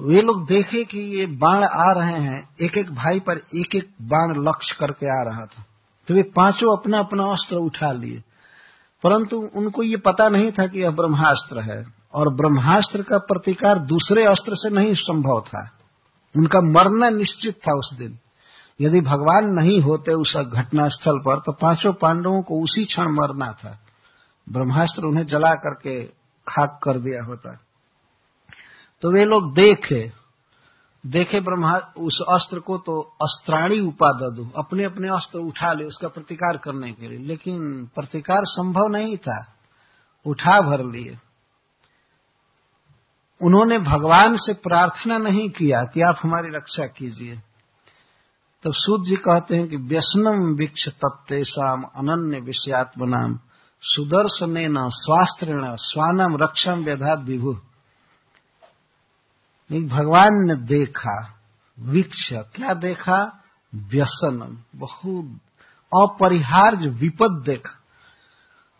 वे लोग देखे कि ये बाण आ रहे हैं एक एक भाई पर एक एक बाण लक्ष्य करके आ रहा था। तो वे पाँचों अपना अपना अस्त्र उठा लिए। परंतु उनको ये पता नहीं था कि यह ब्रह्मास्त्र है, और ब्रह्मास्त्र का प्रतिकार दूसरे अस्त्र से नहीं संभव था। उनका मरना निश्चित था उस दिन। यदि भगवान नहीं होते उस घटनास्थल पर तो पाँचों पांडवों को उसी क्षण मरना था। ब्रह्मास्त्र उन्हें जला करके खाक कर दिया होता। तो वे लोग देखे देखे ब्रह्मा, उस अस्त्र को तो अस्त्राणी उपादु अपने अपने अस्त्र उठा ले उसका प्रतिकार करने के लिए। लेकिन प्रतिकार संभव नहीं था, उठा भर लिए। उन्होंने भगवान से प्रार्थना नहीं किया कि आप हमारी रक्षा कीजिए। तब सूद जी कहते हैं कि व्यसनम विक्ष तत्तेषाम अनन्य विषयात्मनाम सुदर्शन स्वास्त्रण स्वानम रक्षम व्यधात विभु भगवान ने देखा वृक्ष क्या देखा? व्यसन, बहुत अपरिहार्य विपद देखा।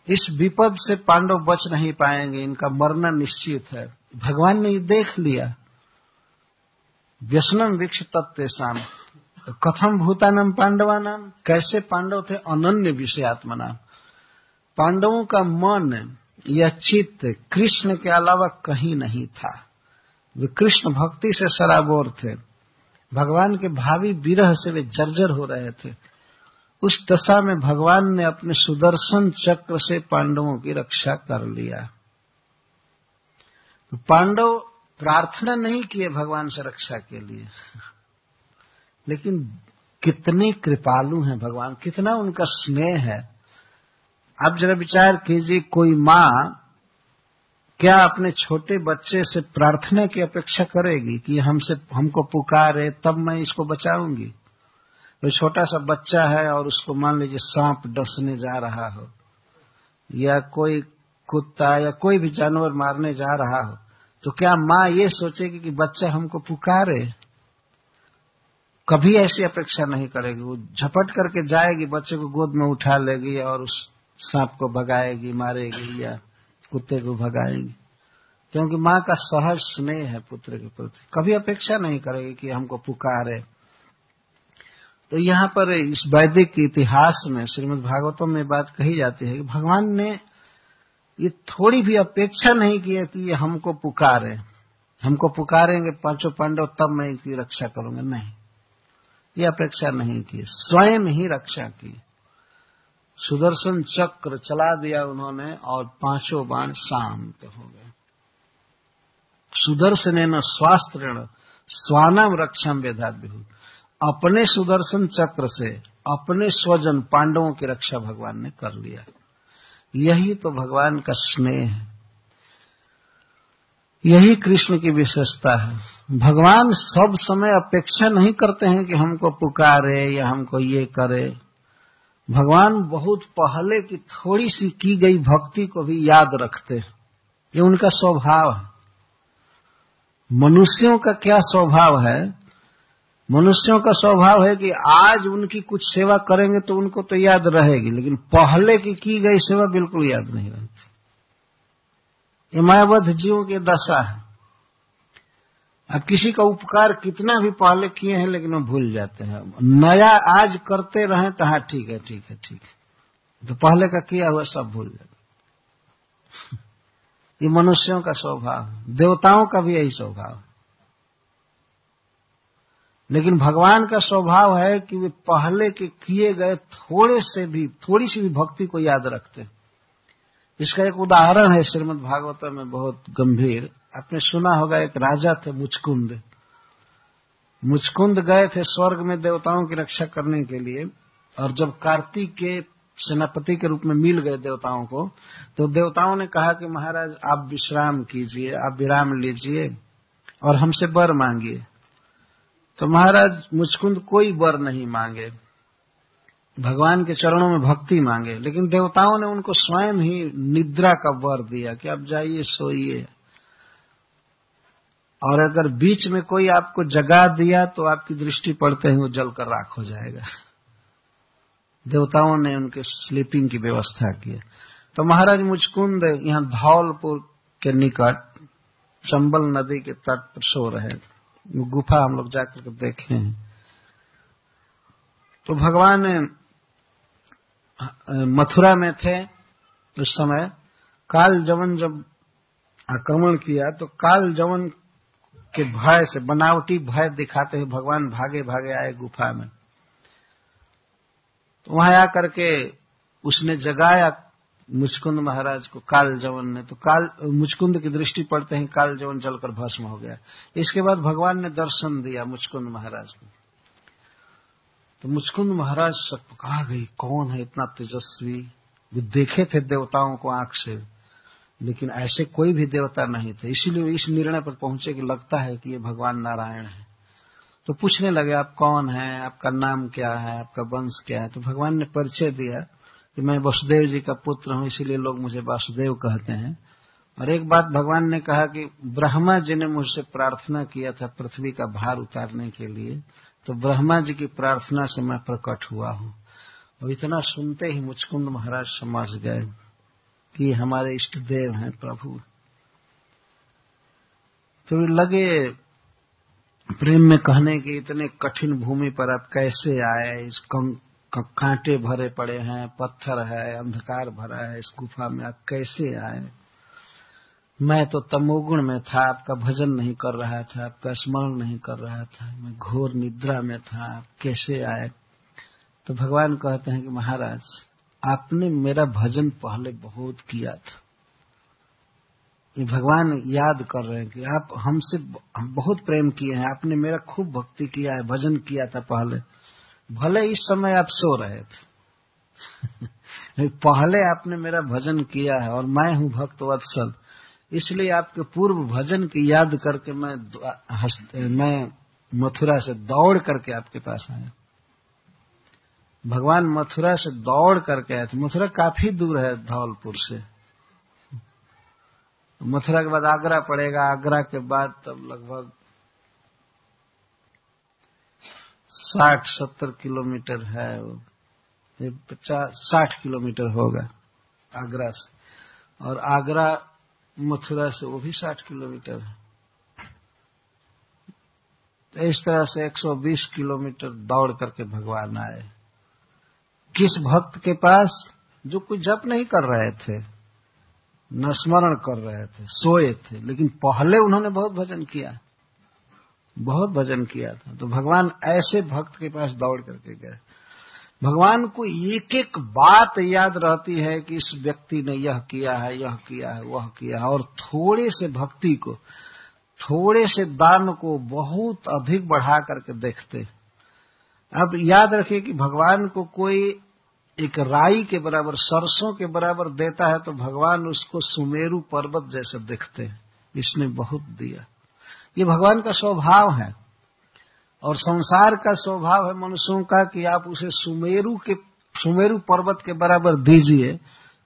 इस विपद से पांडव बच नहीं पाएँगे, इनका मरना निश्चित है। भगवान ने ये देख लिया। व्यसनम वृक्ष तत्व कथम भूतानम पांडवा नाम कैसे पांडव थे? अनन्य विषयात्मा नाम पांडवों का मन या चित्त कृष्ण के अलावा कहीं नहीं था। वे कृष्ण भक्ति से सराबोर थे। भगवान के भावी विरह से वे जर्जर हो रहे थे। उस दशा में भगवान ने अपने सुदर्शन चक्र से पांडवों की रक्षा कर लिया। तो पांडव प्रार्थना नहीं किए भगवान से रक्षा के लिए। लेकिन कितने कृपालु हैं भगवान, कितना उनका स्नेह है। आप जरा विचार कीजिए, कोई माँ क्या अपने छोटे बच्चे से प्रार्थना की अपेक्षा करेगी कि हमसे, हमको पुकारे, तब मैं इसको बचाऊँगी? तो छोटा सा बच्चा है और उसको मान लीजिए सांप डसने जा रहा हो, या कोई कुत्ता या कोई भी जानवर मारने जा रहा हो तो क्या माँ ये सोचेगी कि बच्चा हमको पुकारे? कभी ऐसी अपेक्षा नहीं करेगी। वो झपट करके जाएगी, बच्चे को गोद में उठा लेगी और उस सांप को भगाएगी, मारेगी या कुत्ते को भगाएँगे। क्योंकि माँ का सहज स्नेह है पुत्र के प्रति। कभी अपेक्षा नहीं करेगी कि हमको पुकारे। तो यहाँ पर इस वैदिक इतिहास में, श्रीमद भागवतम में बात कही जाती है कि भगवान ने ये थोड़ी भी अपेक्षा नहीं की है कि ये हमको पुकारे। हमको पुकारेंगे, पाँचों पांडव तब मैं इसकी रक्षा करूँगा। नहीं। ये अपेक्षा नहीं की स्वयं ही रक्षा की सुदर्शन चक्र चला दिया उन्होंने और पाँचों बाण शांत हो गए। सुदर्शन न स्वास्त्र स्वानम वेदात बिहु अपने सुदर्शन चक्र से अपने स्वजन पांडवों की रक्षा भगवान ने कर लिया। यही तो भगवान का स्नेह है। यही कृष्ण की विशेषता है। भगवान सब समय अपेक्षा नहीं करते हैं कि हमको पुकारे या हमको ये करे। भगवान बहुत पहले की थोड़ी सी की गई भक्ति को भी याद रखते हैं। ये उनका स्वभाव है। मनुष्यों का क्या स्वभाव है? मनुष्यों का स्वभाव है कि आज उनकी कुछ सेवा करेंगे तो उनको तो याद रहेगी, लेकिन पहले की की गई सेवा बिल्कुल याद नहीं रहती। ये मायाबद्ध जीवों की दशा है। अब किसी का उपकार कितना भी पहले किए हैं, लेकिन वो भूल जाते हैं। नया आज करते रहे तो हाँ ठीक है ठीक है ठीक है। तो पहले का किया हुआ सब भूल जाते ये मनुष्यों का स्वभाव, देवताओं का भी यही स्वभाव। लेकिन भगवान का स्वभाव है कि वे पहले के किए गए थोड़े से भी, थोड़ी सी भी भक्ति को याद रखते इसका एक उदाहरण है श्रीमद भागवत में बहुत गंभीर। आपने सुना होगा, एक राजा थे मुचकुंद। मुचकुंद गए थे स्वर्ग में देवताओं की रक्षा करने के लिए, और जब कार्तिक के सेनापति के रूप में मिल गए देवताओं को तो देवताओं ने कहा कि महाराज, आप विश्राम कीजिए, आप विराम लीजिए और हमसे वर मांगिए। तो महाराज मुचकुंद कोई वर नहीं मांगे। भगवान के चरणों में भक्ति मांगे, लेकिन देवताओं ने उनको स्वयं ही निद्रा का वर दिया कि आप जाइए, सोइए। और अगर बीच में कोई आपको जगा दिया तो आपकी दृष्टि पड़ते ही वो जलकर राख हो जाएगा। देवताओं ने उनके स्लीपिंग की व्यवस्था की तो महाराज मुचकुंद यहाँ धौलपुर के निकट, चंबल नदी के तट पर सो रहे वो गुफा हम लोग जाकर के देखे हैं। तो भगवान मथुरा में थे उस समय। काल जवन जब आक्रमण किया तो काल जवन के भय से, बनावटी भय दिखाते हुए भगवान भागे भागे आए गुफा में। तो वहाँ आकर के उसने जगाया मुचकुंद महाराज को, काल जवन ने। तो काल, मुचकुंद की दृष्टि पड़ते ही काल जवन जलकर भस्म हो गया। इसके बाद भगवान ने दर्शन दिया मुचकुंद महाराज को। तो मुचकुंद महाराज सब कहा गई कौन है इतना तेजस्वी? वो देखे थे देवताओं को आँख से, लेकिन ऐसे कोई भी देवता नहीं थे। इसीलिए इस निर्णय पर पहुँचे कि लगता है कि ये भगवान नारायण है। तो पूछने लगे, आप कौन है? आपका नाम क्या है? आपका वंश क्या है? तो भगवान ने परिचय दिया कि मैं वसुदेव जी का पुत्र हूँ, इसीलिए लोग मुझे वासुदेव कहते हैं। और एक बात भगवान ने कहा कि ब्रह्मा जी ने मुझसे प्रार्थना किया था पृथ्वी का भार उतारने के लिए तो ब्रह्मा जी की प्रार्थना से मैं प्रकट हुआ हूँ। और इतना सुनते ही मुचकुंड महाराज समझ गए कि हमारे इष्ट देव हैं प्रभु। तो लगे प्रेम में कहने के इतने कठिन भूमि पर आप कैसे आए? इस कांटे भरे पड़े हैं, पत्थर है, अंधकार भरा है, इस गुफा में आप कैसे आए? मैं तो तमोगुण में था, आपका भजन नहीं कर रहा था, आपका स्मरण नहीं कर रहा था। मैं घोर निद्रा में था, आप कैसे आए? तो भगवान कहते हैं कि महाराज, आपने मेरा भजन पहले बहुत किया था। ये भगवान याद कर रहे हैं कि आप हमसे हम बहुत प्रेम किए हैं। आपने मेरा खूब भक्ति किया है, भजन किया था पहले। भले इस समय आप सो रहे थे। पहले आपने मेरा भजन किया है और मैं हूँ भक्त वत्सल इसलिए आपके पूर्व भजन की याद करके मैं मैं मथुरा से दौड़ करके आपके पास आया। भगवान मथुरा से दौड़ करके आए थे। मथुरा काफ़ी दूर है धौलपुर से। मथुरा के बाद आगरा पड़ेगा। आगरा के बाद तब लगभग साठ, सत्तर किलोमीटर है वो। पचास, साठ किलोमीटर होगा आगरा से। और आगरा, मथुरा से वो भी साठ किलोमीटर है। तो इस तरह से 120 किलोमीटर दौड़ करके भगवान आए। किस भक्त के पास जो कुछ जप नहीं कर रहे थे न स्मरण कर रहे थे, सोए थे। लेकिन पहले उन्होंने बहुत भजन किया। बहुत भजन किया था। तो भगवान ऐसे भक्त के पास दौड़ करके गए। भगवान को एक एक बात याद रहती है कि इस व्यक्ति ने यह किया है, यह किया है, वह किया है। और थोड़े से भक्ति को, थोड़े से दान को बहुत अधिक बढ़ा करके देखते। अब याद रखिए कि भगवान को कोई एक राई के बराबर, सरसों के बराबर देता है तो भगवान उसको सुमेरु पर्वत जैसे देखते हैं। इसने बहुत दिया। ये भगवान का स्वभाव है, और संसार का स्वभाव है मनुष्यों का, कि आप उसे सुमेरु के, सुमेरु पर्वत के बराबर दीजिए,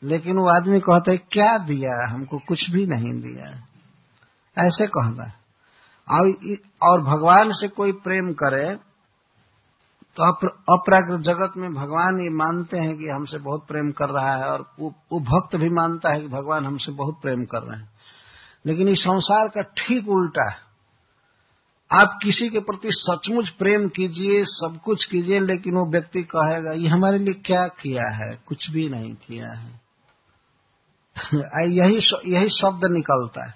लेकिन वो आदमी कहता है, क्या दिया हमको कुछ भी नहीं दिया ऐसे कहना। और भगवान से कोई प्रेम करे तो अपराकृत जगत में भगवान ये मानते हैं कि हमसे बहुत प्रेम कर रहा है और वो भक्त भी मानता है कि भगवान हमसे बहुत प्रेम कर रहे हैं। लेकिन इस संसार का ठीक उल्टा है। आप किसी के प्रति सचमुच प्रेम कीजिए, सब कुछ कीजिए, लेकिन वो व्यक्ति कहेगा, ये हमारे लिए क्या किया है? कुछ भी नहीं किया है। यही यही शब्द निकलता है।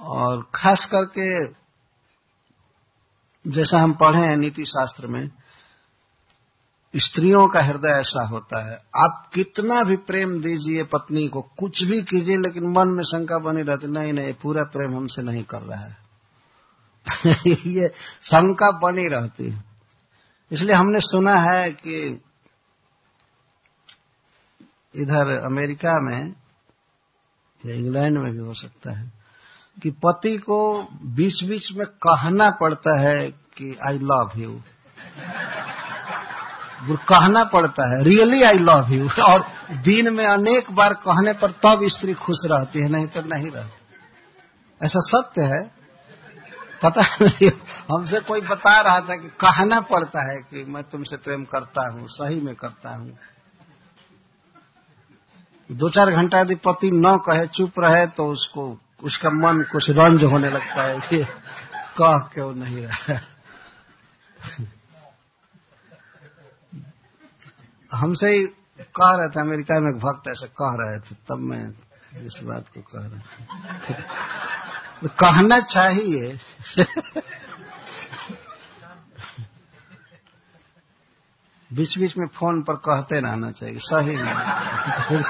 और खास करके जैसा हम पढ़े हैं नीति शास्त्र में, स्त्रियों का हृदय ऐसा होता है, आप कितना भी प्रेम दीजिए पत्नी को, कुछ भी कीजिए, लेकिन मन में शंका बनी रहती, नहीं नहीं, पूरा प्रेम हमसे नहीं कर रहा है। ये शंका बनी रहती है। इसलिए हमने सुना है कि इधर अमेरिका में या इंग्लैंड में भी हो सकता है कि पति को बीच बीच में कहना पड़ता है कि आई लव यू कहना पड़ता है रियली आई लव यू और दिन में अनेक बार कहने पर तब स्त्री खुश रहती है, नहीं तो नहीं रहती। ऐसा सत्य है? पता नहीं, हमसे कोई बता रहा था कि कहना पड़ता है कि, मैं तुमसे प्रेम करता हूँ, सही में करता हूँ। दो चार घंटा यदि पति न कहे, चुप रहे तो उसको उसका मन कुछ रंज होने लगता है कि कह क्यों नहीं रहा हमसे ही कह रहे थे, अमेरिका में एक भक्त ऐसे कह रहे थे, तब मैं इस बात को कह रहा तो कहना चाहिए। बीच बीच में फ़ोन पर कहते रहना चाहिए, सही नहीं।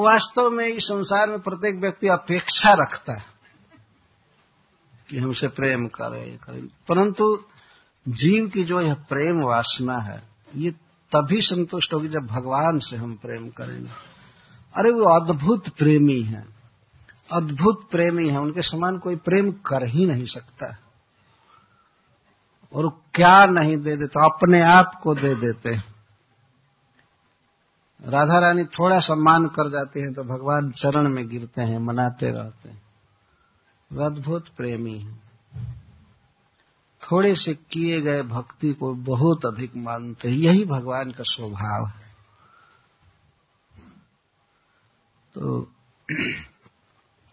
वास्तव में इस संसार में प्रत्येक व्यक्ति अपेक्षा रखता है कि हमसे प्रेम करे करे। परंतु जीव की जो यह प्रेम वासना है, ये तभी संतुष्ट होगी जब भगवान से हम प्रेम करेंगे। अरे वो अद्भुत प्रेमी है। अद्भुत प्रेमी है। उनके समान कोई प्रेम कर ही नहीं सकता। और क्या नहीं दे देते? अपने आप को दे देते राधा रानी थोड़ा सम्मान कर जाती हैं तो भगवान चरण में गिरते हैं, मनाते रहते हैं। अद्भुत प्रेमी है। थोड़े से किए गए भक्ति को बहुत अधिक मानते हैं। यही भगवान का स्वभाव है। तो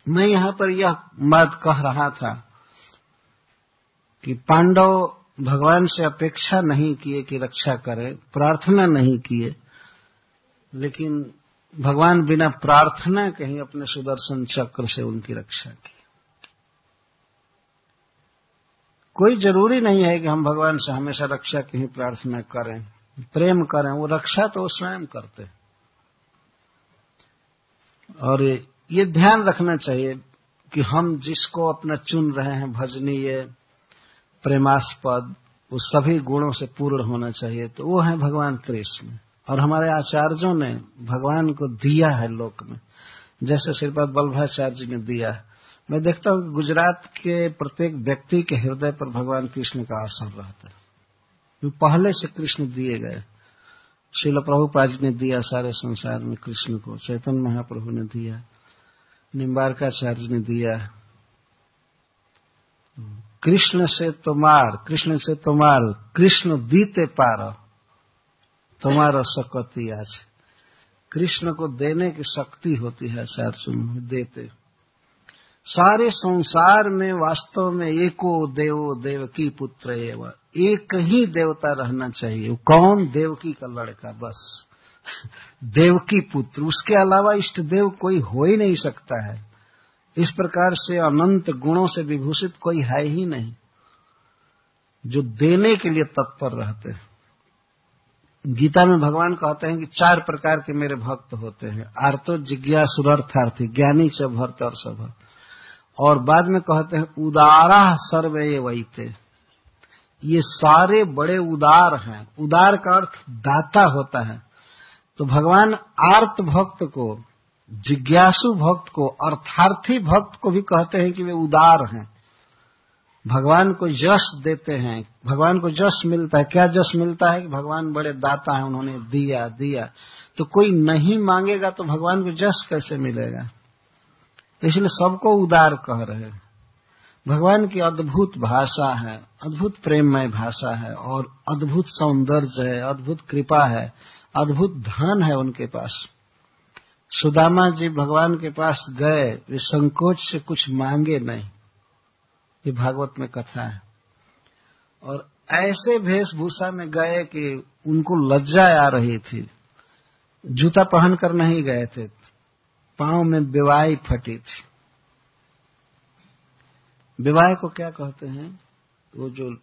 मैं यहाँ पर यह बात कह रहा था कि पांडव भगवान से अपेक्षा नहीं किए कि रक्षा करें, प्रार्थना नहीं किए। लेकिन भगवान बिना प्रार्थना के ही अपने सुदर्शन चक्र से उनकी रक्षा की। कोई ज़रूरी नहीं है कि हम भगवान से हमेशा रक्षा की ही प्रार्थना करें, प्रेम करें, वो रक्षा तो वो स्वयं करते और ये ध्यान रखना चाहिए कि हम जिसको अपना चुन रहे हैं, भजनीय, प्रेमास्पद, वो सभी गुणों से पूर्ण होना चाहिए तो वो है भगवान कृष्ण। और हमारे आचार्यों ने भगवान को दिया है लोक में। जैसे श्रीपद बल्भाचार्य जी ने दिया मैं देखता हूँ गुजरात के प्रत्येक व्यक्ति के हृदय पर भगवान कृष्ण का असर रहता है। पहले से कृष्ण दिए गए। शिल प्रभुपाद ने दिया सारे संसार में कृष्ण को। चैतन्य महाप्रभु ने दिया। निम्बारकाचार्य ने दिया। कृष्ण से तुम्हार कृष्ण से तुम्हार कृष्ण दीते पार। तुम्हारा सकती आज कृष्ण को देने की शक्ति होती है, सर सुन, देते। सारे संसार में वास्तव में एको देवो देवकी पुत्र एवं। एक ही देवता रहना चाहिए। कौन? देवकी का लड़का, बस। देवकी पुत्र। उसके अलावा इष्ट देव कोई हो ही नहीं सकता है। इस प्रकार से अनंत गुणों से विभूषित कोई है ही नहीं, जो देने के लिए तत्पर रहते हैं। गीता में भगवान कहते हैं कि चार प्रकार के मेरे भक्त होते हैं। आर्तो जिज्ञासुरर्थार्थी ज्ञानी च भरत और सभा और बाद में कहते हैं, उदारा सर्वे वैते। ये सारे बड़े उदार हैं। उदार का अर्थ दाता होता है। तो भगवान आर्त भक्त को, जिज्ञासु भक्त को, अर्थार्थी भक्त को भी कहते हैं कि वे उदार हैं। भगवान को यश देते हैं, भगवान को यश मिलता है। क्या यश मिलता है कि भगवान बड़े दाता है, उन्होंने दिया दिया। तो कोई नहीं मांगेगा तो भगवान को यश कैसे मिलेगा? इसलिए सबको उदार कह रहे हैं। भगवान की अद्भुत भाषा है, अद्भुत प्रेममय भाषा है और अद्भुत सौंदर्य है, अद्भुत कृपा है, अद्भुत धन है उनके पास। सुदामा जी भगवान के पास गए, वे संकोच से कुछ मांगे नहीं। ये भागवत में कथा है। और ऐसे वेशभूषा में गए कि उनको लज्जा आ रही थी। जूता पहन कर नहीं गए थे। पाँव में विवाही फटी थी। विवाह को क्या कहते हैं? वो जो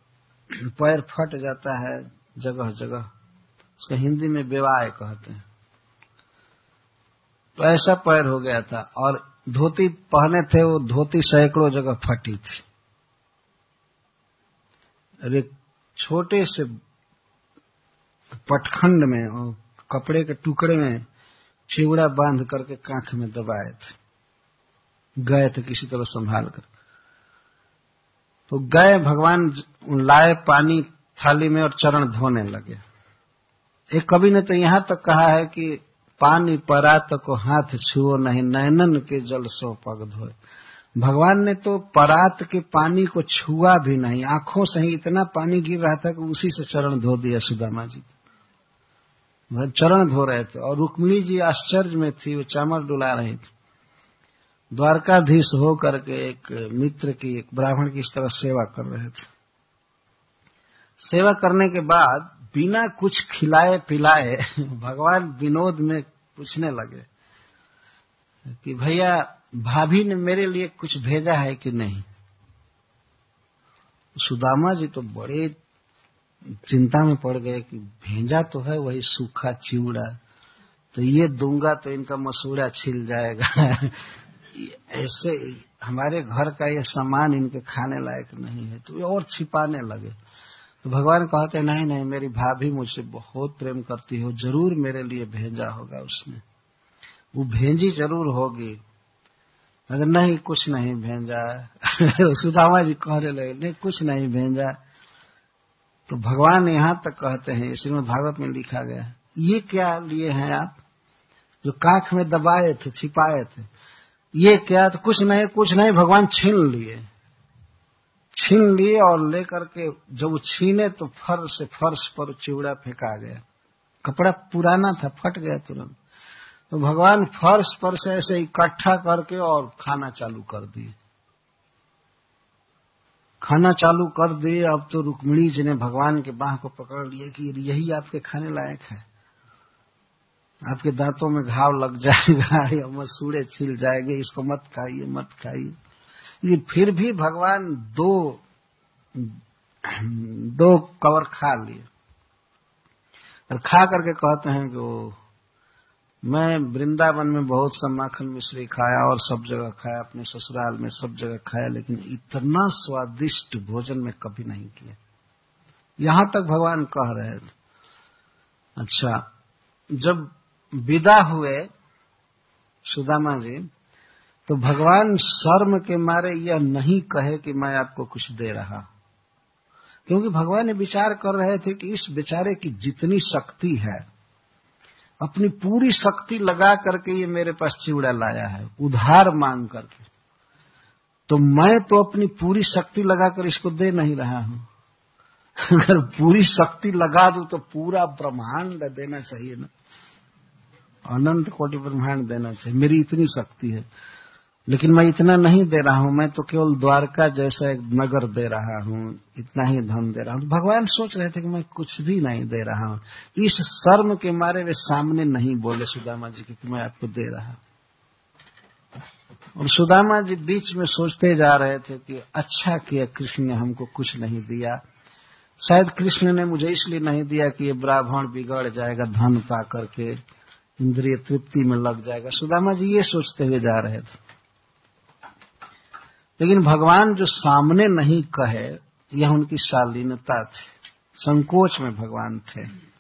पैर फट जाता है जगह जगह, उसको हिंदी में विवाह कहते हैं। तो ऐसा पैर हो गया था और धोती पहने थे वो धोती सैकड़ों जगह फटी थी। अरे छोटे से पटखंड में और कपड़े के टुकड़े में चिवड़ा बाँध करके कांख में दबाए थे। गए थे किसी तरह संभाल कर। तो गए भगवान लाए पानी थाली में और चरण धोने लगे। एक कवि ने तो यहाँ तक कहा है कि पानी परात को हाथ छुओ नहीं नैनन के जल सो पग धोए। भगवान ने तो परात के पानी को छुआ भी नहीं। आँखों से ही इतना पानी गिर रहा था कि उसी से चरण धो दिया सुदामा जी। चरण धो रहे थे। और रुक्मिणी जी आश्चर्य में थी, वो चामर डुला रही थी। द्वारकाधीश हो करके एक मित्र की, एक ब्राह्मण की इस तरह सेवा कर रहे थे। सेवा करने के बाद बिना कुछ खिलाए पिलाए भगवान विनोद में पूछने लगे कि भैया भाभी ने मेरे लिए कुछ भेजा है कि नहीं? सुदामा जी तो बड़े चिंता में पड़ गए कि भेजा तो है वही सूखा चिवड़ा। तो ये दूँगा तो इनका मसूड़ा छिल जाएगा। ऐसे हमारे घर का ये सामान इनके खाने लायक नहीं है तो ये और छिपाने लगे। तो भगवान कहते, नहीं नहीं, मेरी भाभी मुझसे बहुत प्रेम करती हो ज़रूर मेरे लिए भेजा होगा उसने। वो भेजी ज़रूर होगी। अगर नहीं, कुछ नहीं भेजा। सुदामा जी कहने लगे, नहीं, कुछ नहीं भेजा। तो भगवान यहाँ तक कहते हैं, श्रीमद भागवत में लिखा गया ये क्या लिए हैं आप? जो काख में दबाए थे, छिपाए थे। ये क्या? तो कुछ नहीं कुछ नहीं, भगवान छीन लिए। छीन लिए और लेकर के जब वो छीने तो फर्श फर्श पर चिवड़ा फेंका गया। कपड़ा पुराना था, फट गया तुरंत। तो भगवान फर्श पर से ऐसे इकट्ठा करके और खाना चालू कर दिए। खाना चालू कर दिए, अब तो रुक्मिणी जी ने भगवान के बाह को पकड़ लिए कि यही आपके खाने लायक है। आपके दांतों में घाव लग जाएगा, या मसूड़े छिल जाएँगे, इसको मत खाइए मत खाइए। लेकिन फिर भी भगवान दो दो कवर खा लिए। और खा करके कहते हैं कि वो मैं वृंदावन में बहुत सा माखन मिश्री खाया और सब जगह खाया, अपने ससुराल में सब जगह खाया, लेकिन इतना स्वादिष्ट भोजन में कभी नहीं किया। यहाँ तक भगवान कह रहे थे अच्छा जब विदा हुए सुदामा जी तो भगवान शर्म के मारे यह नहीं कहे कि मैं आपको कुछ दे रहा क्योंकि भगवान विचार कर रहे थे कि इस बेचारे की जितनी शक्ति है अपनी पूरी शक्ति लगा करके ये मेरे पास चिवड़ा लाया है, उधार मांग करके। तो मैं तो अपनी पूरी शक्ति लगाकर इसको दे नहीं रहा हूँ। अगर पूरी शक्ति लगा दू तो पूरा ब्रह्मांड देना चाहिए ना। अनंत कोटि ब्रह्मांड देना चाहिए। मेरी इतनी शक्ति है। लेकिन मैं इतना नहीं दे रहा हूँ, मैं तो केवल द्वारका जैसा एक नगर दे रहा हूँ, इतना ही धन दे रहा हूँ। भगवान सोच रहे थे कि मैं कुछ भी नहीं दे रहा हूँ। इस शर्म के मारे वे सामने नहीं बोले सुदामा जी कि मैं आपको दे रहा और सुदामा जी बीच में सोचते जा रहे थे कि अच्छा किया कृष्ण ने हमको कुछ नहीं दिया। शायद कृष्ण ने मुझे इसलिए नहीं दिया कि ये ब्राह्मण बिगड़ जाएगा, धन पा करके, इंद्रिय तृप्ति में लग जाएगा। सुदामा जी ये सोचते हुए जा रहे थे। लेकिन भगवान जो सामने नहीं कहे यह उनकी शालीनता थी। संकोच में भगवान थे।